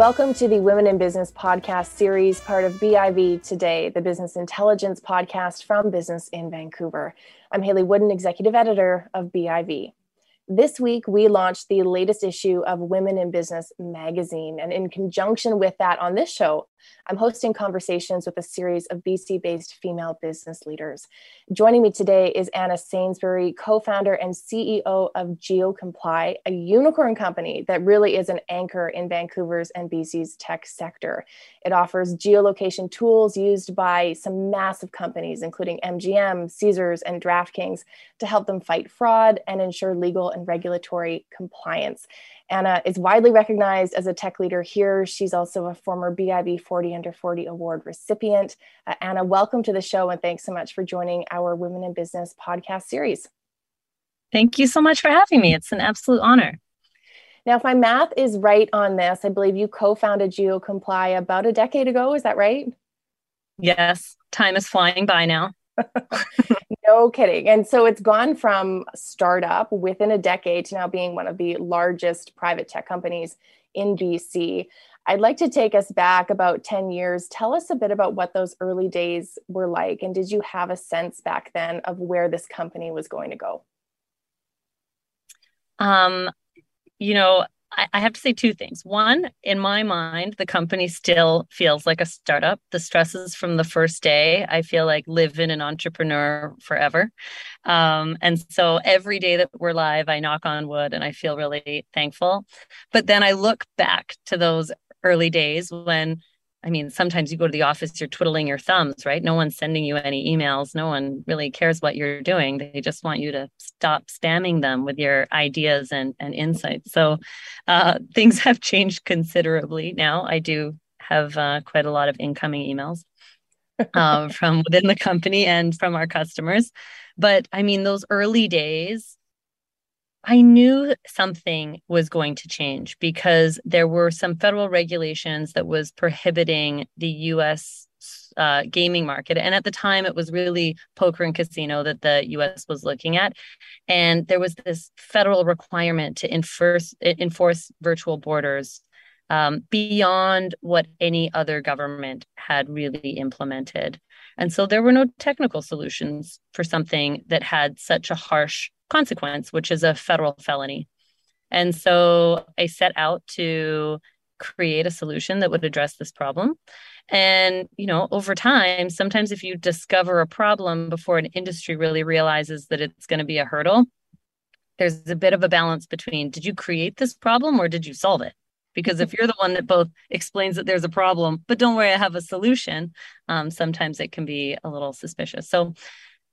Welcome to the Women in Business podcast series, part of BIV Today, the business intelligence podcast from Business in Vancouver. I'm Hayley Woodin, executive editor of BIV. This week, we launched the latest issue of Women in Business magazine. And in conjunction with that, on this show, I'm hosting conversations with a series of BC based female business leaders. Joining me today is Anna Sainsbury, co founder and CEO of GeoComply, a unicorn company that really is an anchor in Vancouver's and BC's tech sector. It offers geolocation tools used by some massive companies, including MGM, Caesars, and DraftKings, to help them fight fraud and ensure legal and regulatory compliance. Anna is widely recognized as a tech leader here. She's also a former BIV 40 Under 40 Award recipient. Uh, Anna, welcome to the show and thanks so much for joining our Women in Business podcast series. Thank you so much for having me. It's an absolute honor. Now, if my math is right on this, I believe you co founded GeoComply about a decade ago. Is that right? Yes. Time is flying by now. no kidding. And so it's gone from startup within a decade to now being one of the largest private tech companies in BC. I'd like to take us back about 10 years. Tell us a bit about what those early days were like. And did you have a sense back then of where this company was going to go? Um, you know, I, I have to say two things. One, in my mind, the company still feels like a startup. The stresses from the first day, I feel like live in an entrepreneur forever. Um, and so every day that we're live, I knock on wood and I feel really thankful. But then I look back to those early days when I mean, sometimes you go to the office, you're twiddling your thumbs, right? No one's sending you any emails. No one really cares what you're doing. They just want you to stop spamming them with your ideas and, and insights. So uh, things have changed considerably now. I do have uh, quite a lot of incoming emails uh, from within the company and from our customers. But I mean, those early days, I knew something was going to change because there were some federal regulations that was prohibiting the US uh, gaming market. And at the time, it was really poker and casino that the US was looking at. And there was this federal requirement to enforce, enforce virtual borders um, beyond what any other government had really implemented. And so there were no technical solutions for something that had such a harsh consequence, which is a federal felony. And so I set out to create a solution that would address this problem. And, you know, over time, sometimes if you discover a problem before an industry really realizes that it's going to be a hurdle, there's a bit of a balance between did you create this problem or did you solve it? Because if you're the one that both explains that there's a problem, but don't worry, I have a solution, um, sometimes it can be a little suspicious. So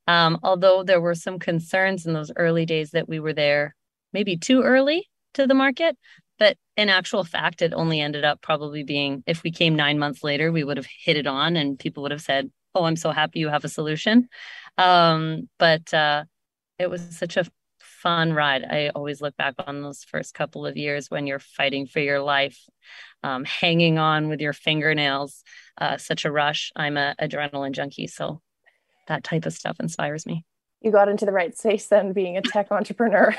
um, although there were some concerns in those early days that we were there maybe too early to the market, but in actual fact, it only ended up probably being if we came nine months later, we would have hit it on and people would have said, Oh, I'm so happy you have a solution. Um, but uh, it was such a fun ride. I always look back on those first couple of years when you're fighting for your life, um, hanging on with your fingernails, uh, such a rush. I'm a adrenaline junkie, so that type of stuff inspires me. You got into the right space then, being a tech entrepreneur.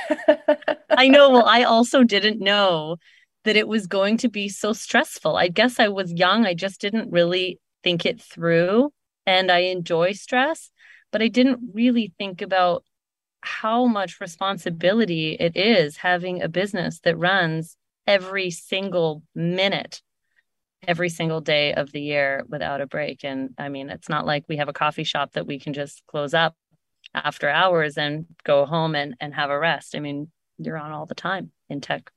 I know. Well, I also didn't know that it was going to be so stressful. I guess I was young. I just didn't really think it through. And I enjoy stress, but I didn't really think about how much responsibility it is having a business that runs every single minute every single day of the year without a break. And I mean, it's not like we have a coffee shop that we can just close up after hours and go home and, and have a rest. I mean, you're on all the time in tech.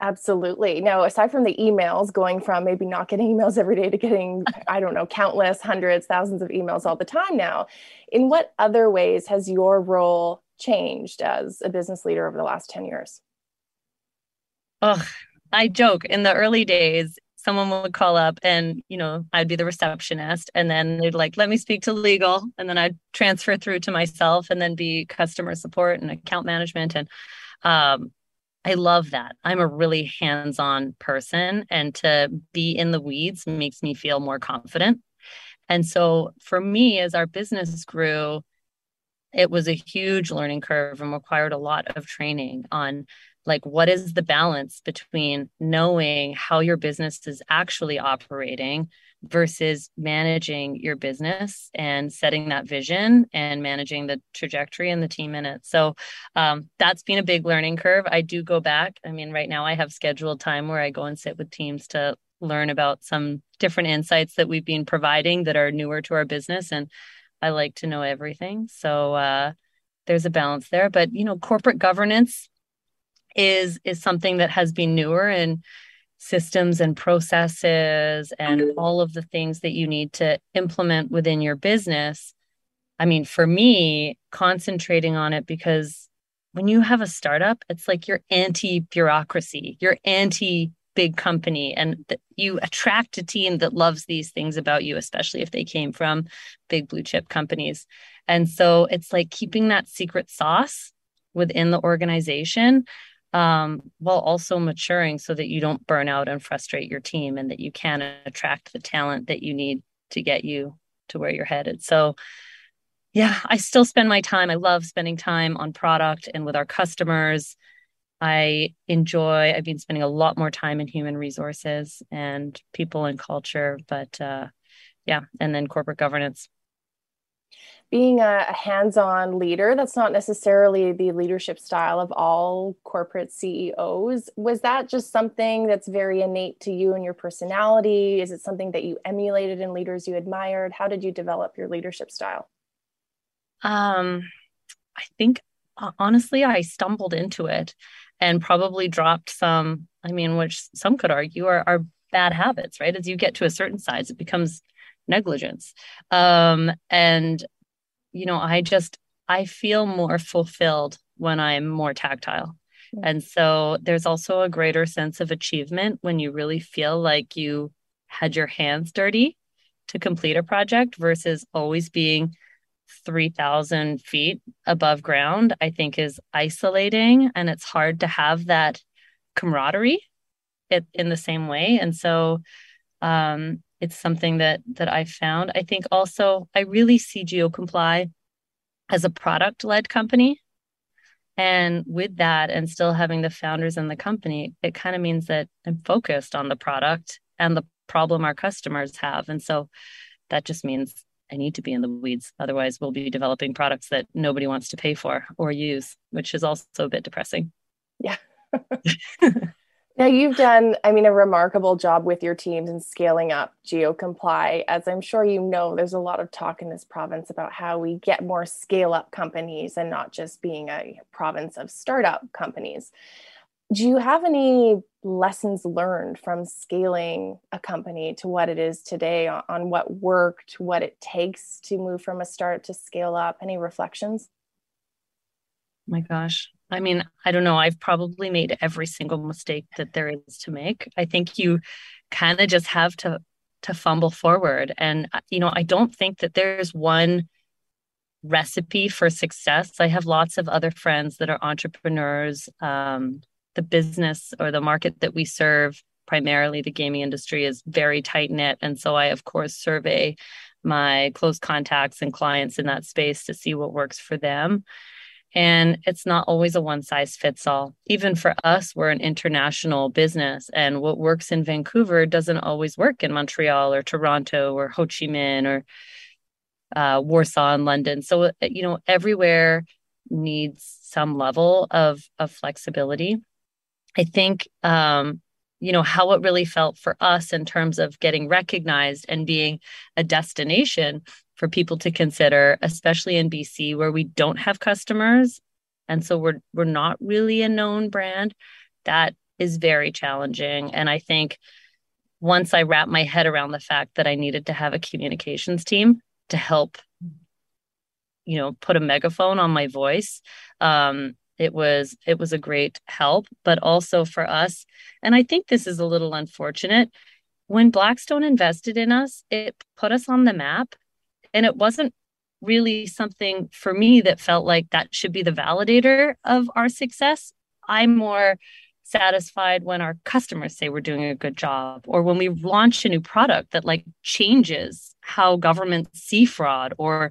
Absolutely. Now, aside from the emails, going from maybe not getting emails every day to getting, I don't know, countless hundreds, thousands of emails all the time now, in what other ways has your role changed as a business leader over the last 10 years? Oh, I joke in the early days, someone would call up and you know i'd be the receptionist and then they'd like let me speak to legal. And then i'd transfer through to myself and then be customer support and account management. And um, i love that. I'm a really hands-on person and to be in the weeds makes me feel more confident. And so for me as our business grew it was a huge learning curve and required a lot of training on like what is the balance between knowing how your business is actually operating versus managing your business and setting that vision and managing the trajectory and the team in it. So um, that's been a big learning curve. I do go back. I mean, right now I have scheduled time where I go and sit with teams to learn about some different insights that we've been providing that are newer to our business. And I like to know everything. So uh, there's a balance there. But, you know, corporate governance is is something that has been newer and systems and processes and all of the things that you need to implement within your business. I mean, for me, concentrating on it because when you have a startup, it's like you're anti bureaucracy, you're anti big company, and th- you attract a team that loves these things about you, especially if they came from big blue chip companies. And so it's like keeping that secret sauce within the organization um, while also maturing so that you don't burn out and frustrate your team and that you can attract the talent that you need to get you to where you're headed. So, yeah, I still spend my time. I love spending time on product and with our customers. I enjoy, I've been spending a lot more time in human resources and people and culture, but uh, yeah, and then corporate governance being a, hands-on leader that's not necessarily the leadership style of all corporate ceos was that just something that's very innate to you and your personality? Is it something that you emulated in leaders you admired? How did you develop your leadership style? Um i think honestly i stumbled into it and probably dropped some i mean which some could argue are, are bad habits right? As you get to a certain size it becomes negligence. Um, and you know, I just I feel more fulfilled when I'm more tactile. And so there's also a greater sense of achievement when you really feel like you had your hands dirty to complete a project versus always being 3,000 feet above ground, I think is isolating and it's hard to have that camaraderie it, in the same way. And so um, it's something that that I found. I think also I really see GeoComply as a product led company. And with that, and still having the founders in the company, it kind of means that I'm focused on the product and the problem our customers have. And so that just means I need to be in the weeds. Otherwise, we'll be developing products that nobody wants to pay for or use, which is also a bit depressing. Yeah. Now you've done, I mean, a remarkable job with your teams in scaling up GeoComply. As I'm sure you know, there's a lot of talk in this province about how we get more scale up companies and not just being a province of startup companies. Do you have any lessons learned from scaling a company to what it is today on what worked, what it takes to move from a start to scale up? Any reflections? my gosh. I mean, I don't know. I've probably made every single mistake that there is to make. I think you kind of just have to to fumble forward and uh, you know, I don't think that there's one recipe for success. I have lots of other friends that are entrepreneurs. Um, the business or the market that we serve, primarily the gaming industry, is very tight knit. And so I, of course, survey my close contacts and clients in that space to see what works for them. And it's not always a one size fits all. Even for us, we're an international business, and what works in Vancouver doesn't always work in Montreal or Toronto or Ho Chi Minh or uh, Warsaw and London. So, uh, you know, everywhere needs some level of, of flexibility. I think, um, you know, how it really felt for us in terms of getting recognized and being a destination for people to consider, especially in BC where we don't have customers. And so we're we're not really a known brand. That is very challenging. And I think once I wrapped my head around the fact that I needed to have a communications team to help, you know, put a megaphone on my voice, um, it was it was a great help. But also for us, and I think this is a little unfortunate. When Blackstone invested in us, it put us on the map and it wasn't really something for me that felt like that should be the validator of our success. I'm more satisfied when our customers say we're doing a good job or when we launch a new product that like changes how governments see fraud or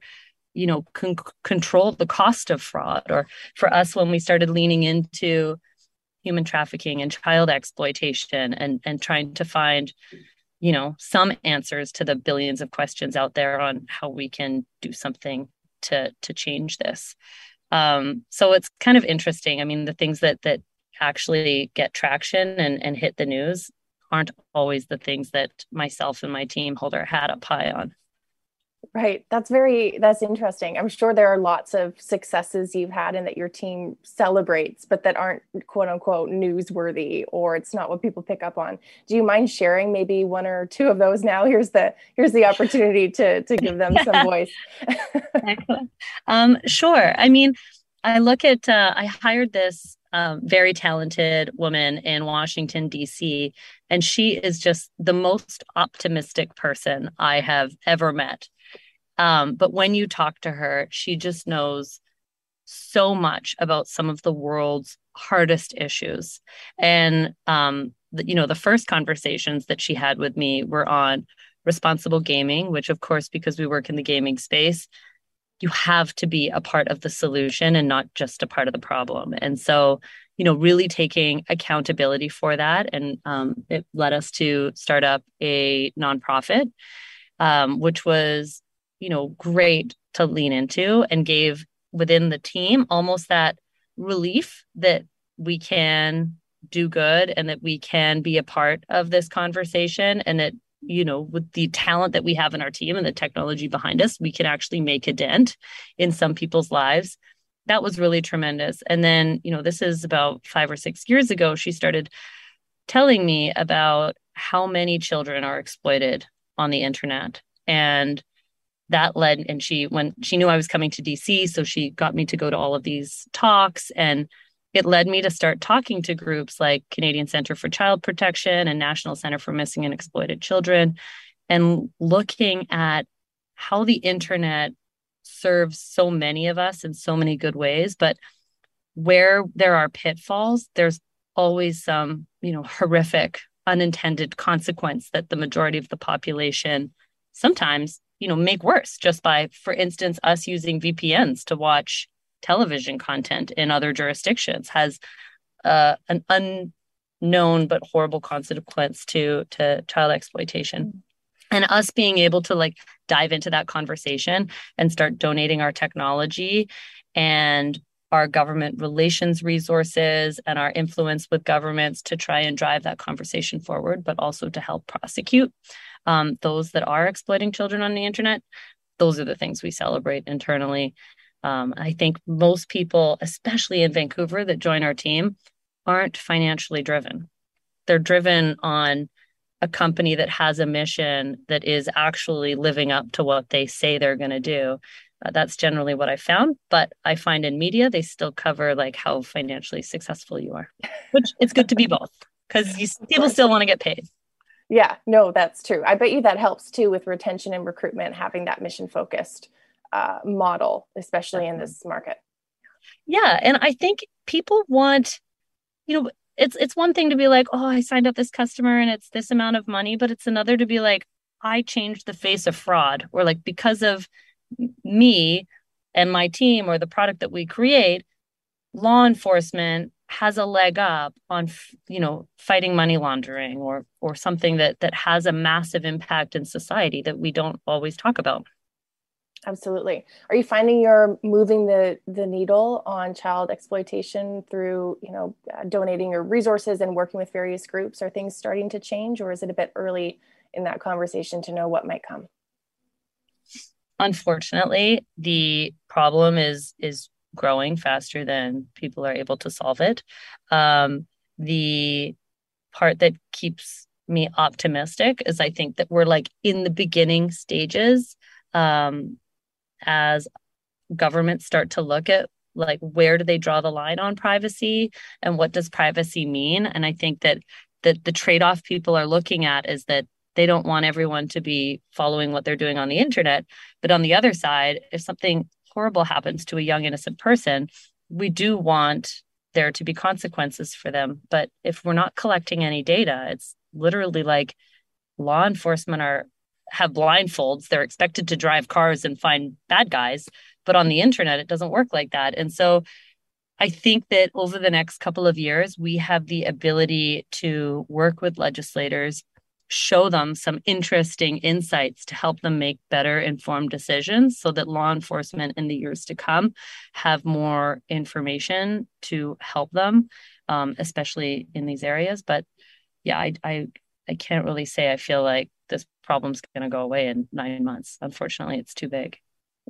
you know con- control the cost of fraud or for us when we started leaning into human trafficking and child exploitation and and trying to find you know some answers to the billions of questions out there on how we can do something to to change this. Um, so it's kind of interesting. I mean the things that that actually get traction and and hit the news aren't always the things that myself and my team hold our hat up high on Right. That's very that's interesting. I'm sure there are lots of successes you've had and that your team celebrates, but that aren't quote unquote newsworthy or it's not what people pick up on. Do you mind sharing maybe one or two of those now? Here's the here's the opportunity to to give them some voice. um, sure. I mean, I look at uh, I hired this um, very talented woman in Washington, D.C., and she is just the most optimistic person I have ever met. Um, but when you talk to her, she just knows so much about some of the world's hardest issues. And, um, the, you know, the first conversations that she had with me were on responsible gaming, which, of course, because we work in the gaming space, you have to be a part of the solution and not just a part of the problem. And so, you know, really taking accountability for that. And um, it led us to start up a nonprofit, um, which was you know, great to lean into and gave within the team almost that relief that we can do good and that we can be a part of this conversation and that you know with the talent that we have in our team and the technology behind us we can actually make a dent in some people's lives. That was really tremendous. And then you know this is about 5 or 6 years ago she started telling me about how many children are exploited on the internet. And that led and she when she knew I was coming to DC so she got me to go to all of these talks and it led me to start talking to groups like Canadian Center for Child Protection and National Center for Missing and Exploited Children and looking at how the internet serves so many of us in so many good ways but where there are pitfalls there's always some you know horrific unintended consequence that the majority of the population sometimes you know make worse just by for instance us using vpns to watch television content in other jurisdictions has uh, an unknown but horrible consequence to to child exploitation. And us being able to like dive into that conversation and start donating our technology and our government relations resources and our influence with governments to try and drive that conversation forward but also to help prosecute um, those that are exploiting children on the internet, those are the things we celebrate internally. Um, I think most people, especially in Vancouver, that join our team aren't financially driven. They're driven on a company that has a mission that is actually living up to what they say they're going to do. Uh, that's generally what I found. But I find in media, they still cover like how financially successful you are, which it's good to be both because people still want to get paid. Yeah, no, that's true. I bet you that helps too with retention and recruitment, having that mission focused uh, model, especially in this market. Yeah, and I think people want, you know, it's it's one thing to be like, oh, I signed up this customer and it's this amount of money, but it's another to be like, I changed the face of fraud, or like because of me and my team or the product that we create, law enforcement has a leg up on you know fighting money laundering or or something that that has a massive impact in society that we don't always talk about. Absolutely. Are you finding you're moving the the needle on child exploitation through you know donating your resources and working with various groups? Are things starting to change or is it a bit early in that conversation to know what might come? Unfortunately the problem is is growing faster than people are able to solve it. Um, the part that keeps me optimistic is I think that we're like in the beginning stages um, as governments start to look at like where do they draw the line on privacy and what does privacy mean and i think that the, the trade-off people are looking at is that they don't want everyone to be following what they're doing on the internet but on the other side if something horrible happens to a young innocent person, we do want there to be consequences for them. But if we're not collecting any data, it's literally like law enforcement are have blindfolds. They're expected to drive cars and find bad guys. But on the internet, it doesn't work like that. And so I think that over the next couple of years, we have the ability to work with legislators, show them some interesting insights to help them make better informed decisions so that law enforcement in the years to come have more information to help them, um, especially in these areas. But yeah, I, I, I can't really say I feel like this problem's going to go away in nine months. Unfortunately, it's too big.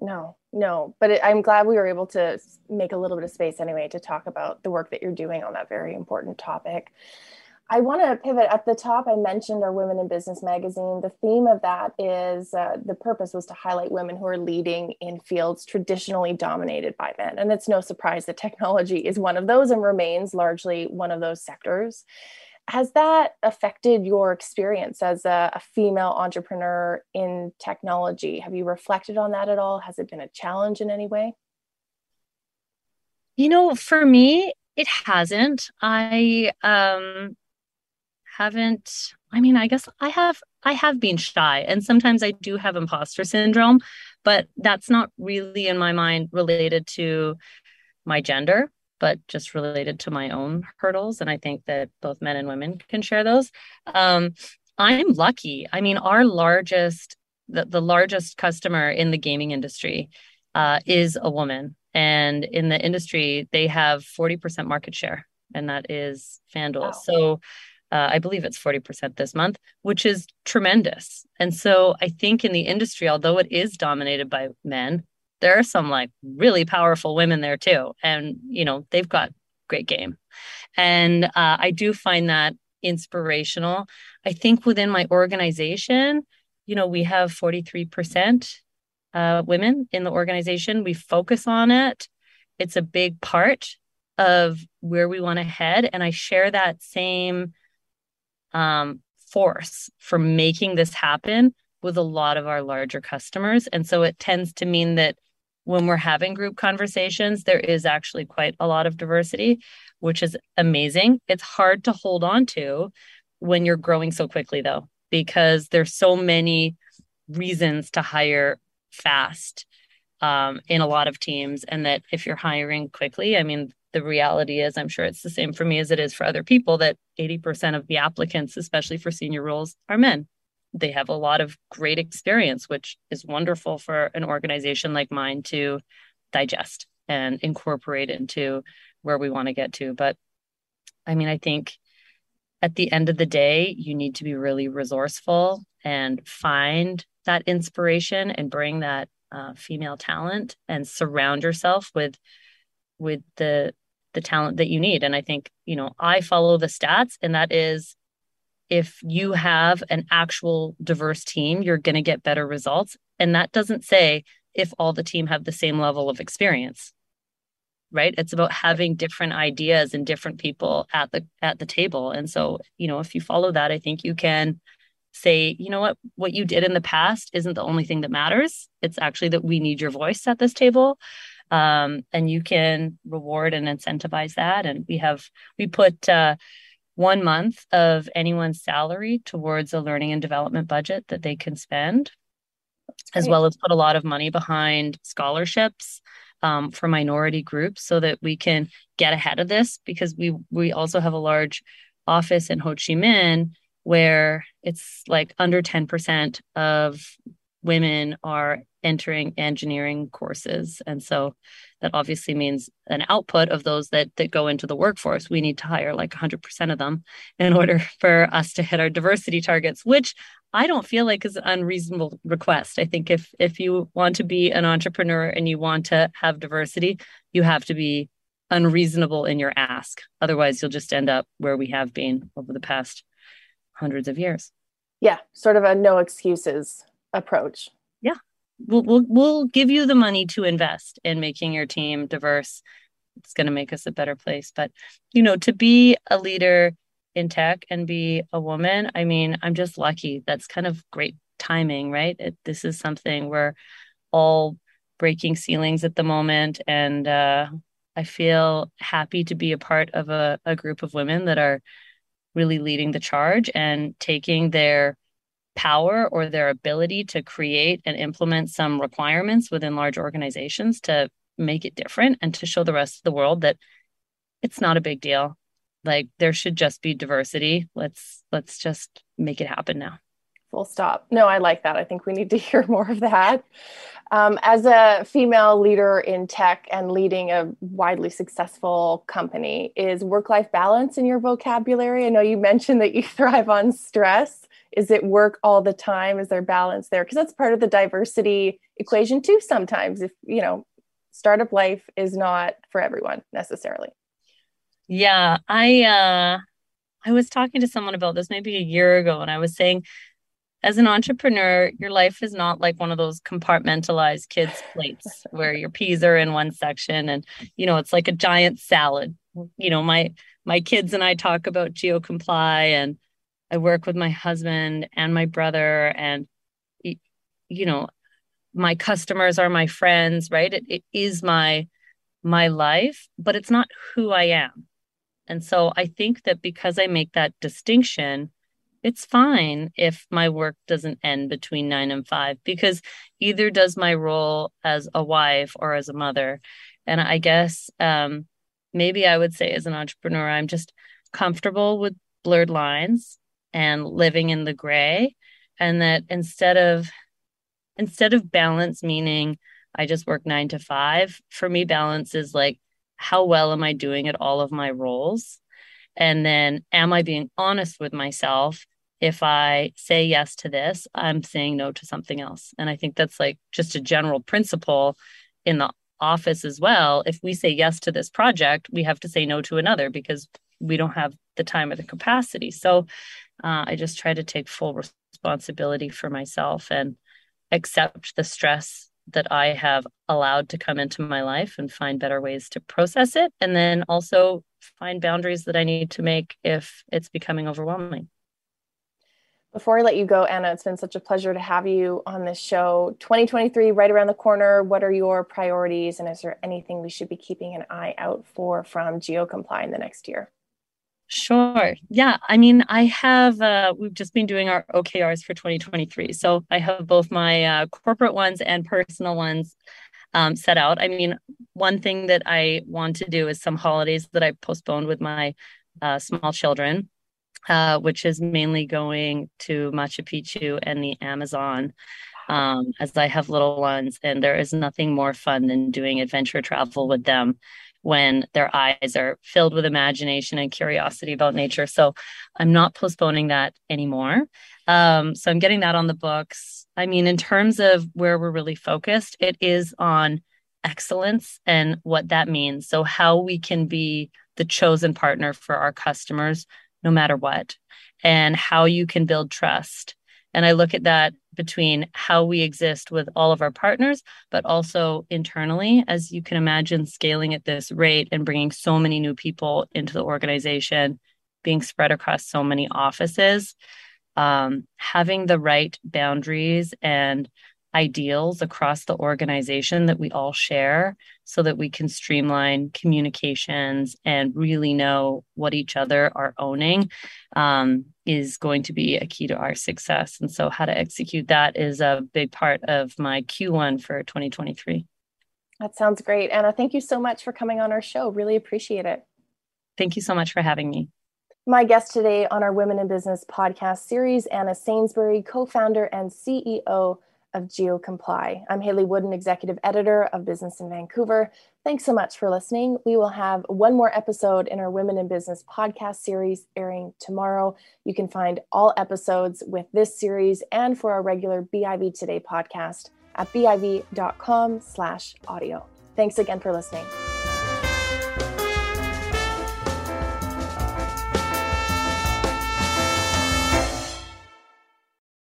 No, no, but it, I'm glad we were able to make a little bit of space anyway to talk about the work that you're doing on that very important topic. I want to pivot at the top. I mentioned our Women in Business magazine. The theme of that is uh, the purpose was to highlight women who are leading in fields traditionally dominated by men. And it's no surprise that technology is one of those and remains largely one of those sectors. Has that affected your experience as a, a, female entrepreneur in technology? Have you reflected on that at all? Has it been a challenge in any way? You know, for me, it hasn't. I um haven't I mean, I guess I have I have been shy and sometimes I do have imposter syndrome, but that's not really in my mind related to my gender but just related to my own hurdles. And I think that both men and women can share those. Um, I'm lucky. I mean, our largest, the, the largest customer in the gaming industry uh, is a woman. And in the industry, they have 40% market share, and that is FanDuel. Wow. So uh, I believe it's 40% this month, which is tremendous. And so I think in the industry, although it is dominated by men, there are some like really powerful women there too. And you know they've got great game. And uh, i do find that inspirational. I think within my organization you know we have 43% uh, women in the organization. We focus on it. It's a big part of where we want to head. And i share that same um, force for making this happen with a lot of our larger customers and so it tends to mean that when we're having group conversations, there is actually quite a lot of diversity, which is amazing. It's hard to hold on to when you're growing so quickly, though, because there's so many reasons to hire fast um, in a lot of teams. And that if you're hiring quickly, I mean, the reality is, I'm sure it's the same for me as it is for other people, that 80% of the applicants, especially for senior roles, are men they have a lot of great experience, which is wonderful for an organization like mine to digest and incorporate into where we want to get to. But I mean, I think at the end of the day, you need to be really resourceful and find that inspiration and bring that uh, female talent and surround yourself with with the the talent that you need. And I think you know I follow the stats, and that is if you have an actual diverse team, you're going to get better results. And that doesn't say if all the team have the same level of experience. Right? It's about having different ideas and different people at the at the table. And so, you know, if you follow that, I think you can say, you know what, what you did in the past isn't the only thing that matters. It's actually that we need your voice at this table. Um, and you can reward and incentivize that. And we have we put uh, one month of anyone's salary towards a learning and development budget that they can spend, as well as put a lot of money behind scholarships um, for minority groups so that we can get ahead of this because we we also have a large office in Ho Chi Minh where it's like under 10% of women are entering engineering courses. And so that obviously means an output of those that that go into the workforce. We need to hire like 100% of them in order for us to hit our diversity targets which i don't feel like is an unreasonable request. I think if if you want to be an entrepreneur and you want to have diversity you have to be unreasonable in your ask. Otherwise you'll just end up where we have been over the past hundreds of years. Yeah sort of a no excuses approach. Yeah. We'll, we'll, we'll give you the money to invest in making your team diverse. It's going to make us a better place. But you know to be a leader in tech and be a woman i mean i'm just lucky. That's kind of great timing right? It, this is something we're all breaking ceilings at the moment. And uh, i feel happy to be a part of a, a group of women that are really leading the charge and taking their power or their ability to create and implement some requirements within large organizations to make it different and to show the rest of the world that it's not a big deal. Like there should just be diversity. Let's let's just make it happen now full stop. No i like that. I think we need to hear more of that. Um, as a female leader in tech and leading a widely successful company is work-life balance in your vocabulary? I know you mentioned that you thrive on stress. Is it work all the time? Is there balance there? Because that's part of the diversity equation too sometimes if you know startup life is not for everyone necessarily. Yeah i uh i was talking to someone about this maybe a year ago and i was saying as an entrepreneur your life is not like one of those compartmentalized kids plates where your peas are in one section and you know it's like a giant salad you know my my kids and i talk about geocomply and I work with my husband and my brother, and you know, my customers are my friends, right? It, it is my my life, but it's not who I am. And so I think that because I make that distinction, it's fine if my work doesn't end between nine and five, because either does my role as a wife or as a mother. And I guess um, maybe I would say as an entrepreneur, I'm just comfortable with blurred lines and living in the gray and that instead of instead of balance meaning i just work 9 to 5 for me balance is like how well am i doing at all of my roles and then am i being honest with myself if i say yes to this i'm saying no to something else and i think that's like just a general principle in the office as well if we say yes to this project we have to say no to another because we don't have the time or the capacity so uh, I just try to take full responsibility for myself and accept the stress that I have allowed to come into my life and find better ways to process it. And then also find boundaries that I need to make if it's becoming overwhelming. Before I let you go, Anna, it's been such a pleasure to have you on this show. 2023, right around the corner. What are your priorities? And is there anything we should be keeping an eye out for from GeoComply in the next year? Sure. Yeah. I mean, I have, uh, we've just been doing our OKRs for 2023. So I have both my uh, corporate ones and personal ones um, set out. I mean, one thing that I want to do is some holidays that I postponed with my uh, small children, uh, which is mainly going to Machu Picchu and the Amazon. Um, as I have little ones, and there is nothing more fun than doing adventure travel with them when their eyes are filled with imagination and curiosity about nature. So I'm not postponing that anymore. Um, so I'm getting that on the books. I mean, in terms of where we're really focused, it is on excellence and what that means. So, how we can be the chosen partner for our customers no matter what, and how you can build trust. And I look at that between how we exist with all of our partners, but also internally, as you can imagine, scaling at this rate and bringing so many new people into the organization, being spread across so many offices, um, having the right boundaries and ideals across the organization that we all share so that we can streamline communications and really know what each other are owning um, is going to be a key to our success. And so, how to execute that is a big part of my Q1 for 2023. That sounds great. Anna, thank you so much for coming on our show. Really appreciate it. Thank you so much for having me. My guest today on our Women in Business podcast series, Anna Sainsbury, co founder and CEO of GeoComply. I'm Hayley Woodin, executive editor of Business in Vancouver. Thanks so much for listening. We will have one more episode in our Women in Business podcast series airing tomorrow. You can find all episodes with this series and for our regular BIV Today podcast at biv.com slash audio. Thanks again for listening.